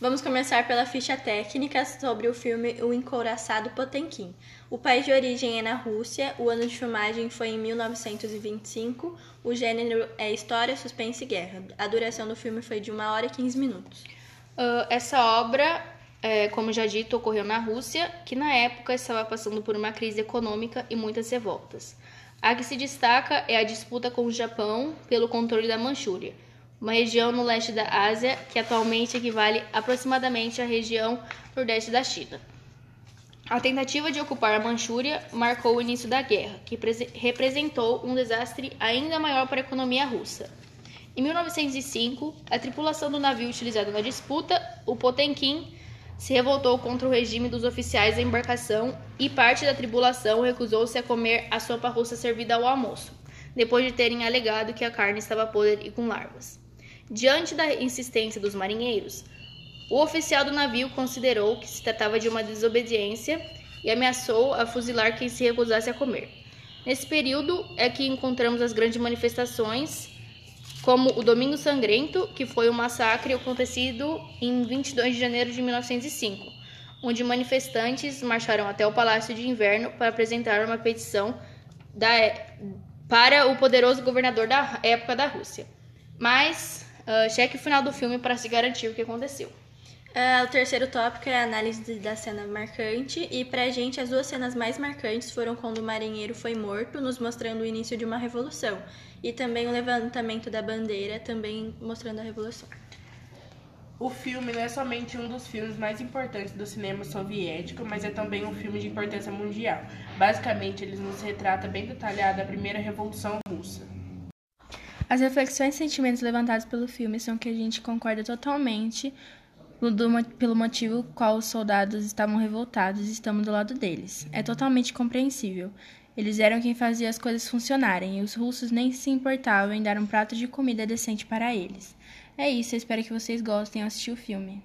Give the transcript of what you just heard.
Vamos começar pela ficha técnica sobre o filme O Encouraçado Potemkin. O país de origem é na Rússia, o ano de filmagem foi em 1925, o gênero é história, suspense e guerra. A duração do filme foi de 1 hora e 15 minutos. Uh, essa obra, é, como já dito, ocorreu na Rússia, que na época estava passando por uma crise econômica e muitas revoltas. A que se destaca é a disputa com o Japão pelo controle da Manchúria uma região no leste da Ásia que atualmente equivale aproximadamente à região nordeste da China. A tentativa de ocupar a Manchúria marcou o início da guerra, que representou um desastre ainda maior para a economia russa. Em 1905, a tripulação do navio utilizado na disputa, o Potemkin, se revoltou contra o regime dos oficiais da embarcação e parte da tripulação recusou-se a comer a sopa russa servida ao almoço, depois de terem alegado que a carne estava podre e com larvas. Diante da insistência dos marinheiros, o oficial do navio considerou que se tratava de uma desobediência e ameaçou a fuzilar quem se recusasse a comer. Nesse período é que encontramos as grandes manifestações, como o Domingo Sangrento, que foi um massacre acontecido em 22 de janeiro de 1905, onde manifestantes marcharam até o Palácio de Inverno para apresentar uma petição da, para o poderoso governador da época da Rússia. Mas Uh, cheque o final do filme para se garantir o que aconteceu. Uh, o terceiro tópico é a análise da cena marcante. E pra gente, as duas cenas mais marcantes foram quando o marinheiro foi morto, nos mostrando o início de uma revolução. E também o levantamento da bandeira, também mostrando a revolução. O filme não é somente um dos filmes mais importantes do cinema soviético, mas é também um filme de importância mundial. Basicamente, ele nos retrata bem detalhada a primeira revolução russa. As reflexões e sentimentos levantados pelo filme são que a gente concorda totalmente do, pelo motivo qual os soldados estavam revoltados e estamos do lado deles. É totalmente compreensível. Eles eram quem fazia as coisas funcionarem e os russos nem se importavam em dar um prato de comida decente para eles. É isso, eu espero que vocês gostem e assistir o filme.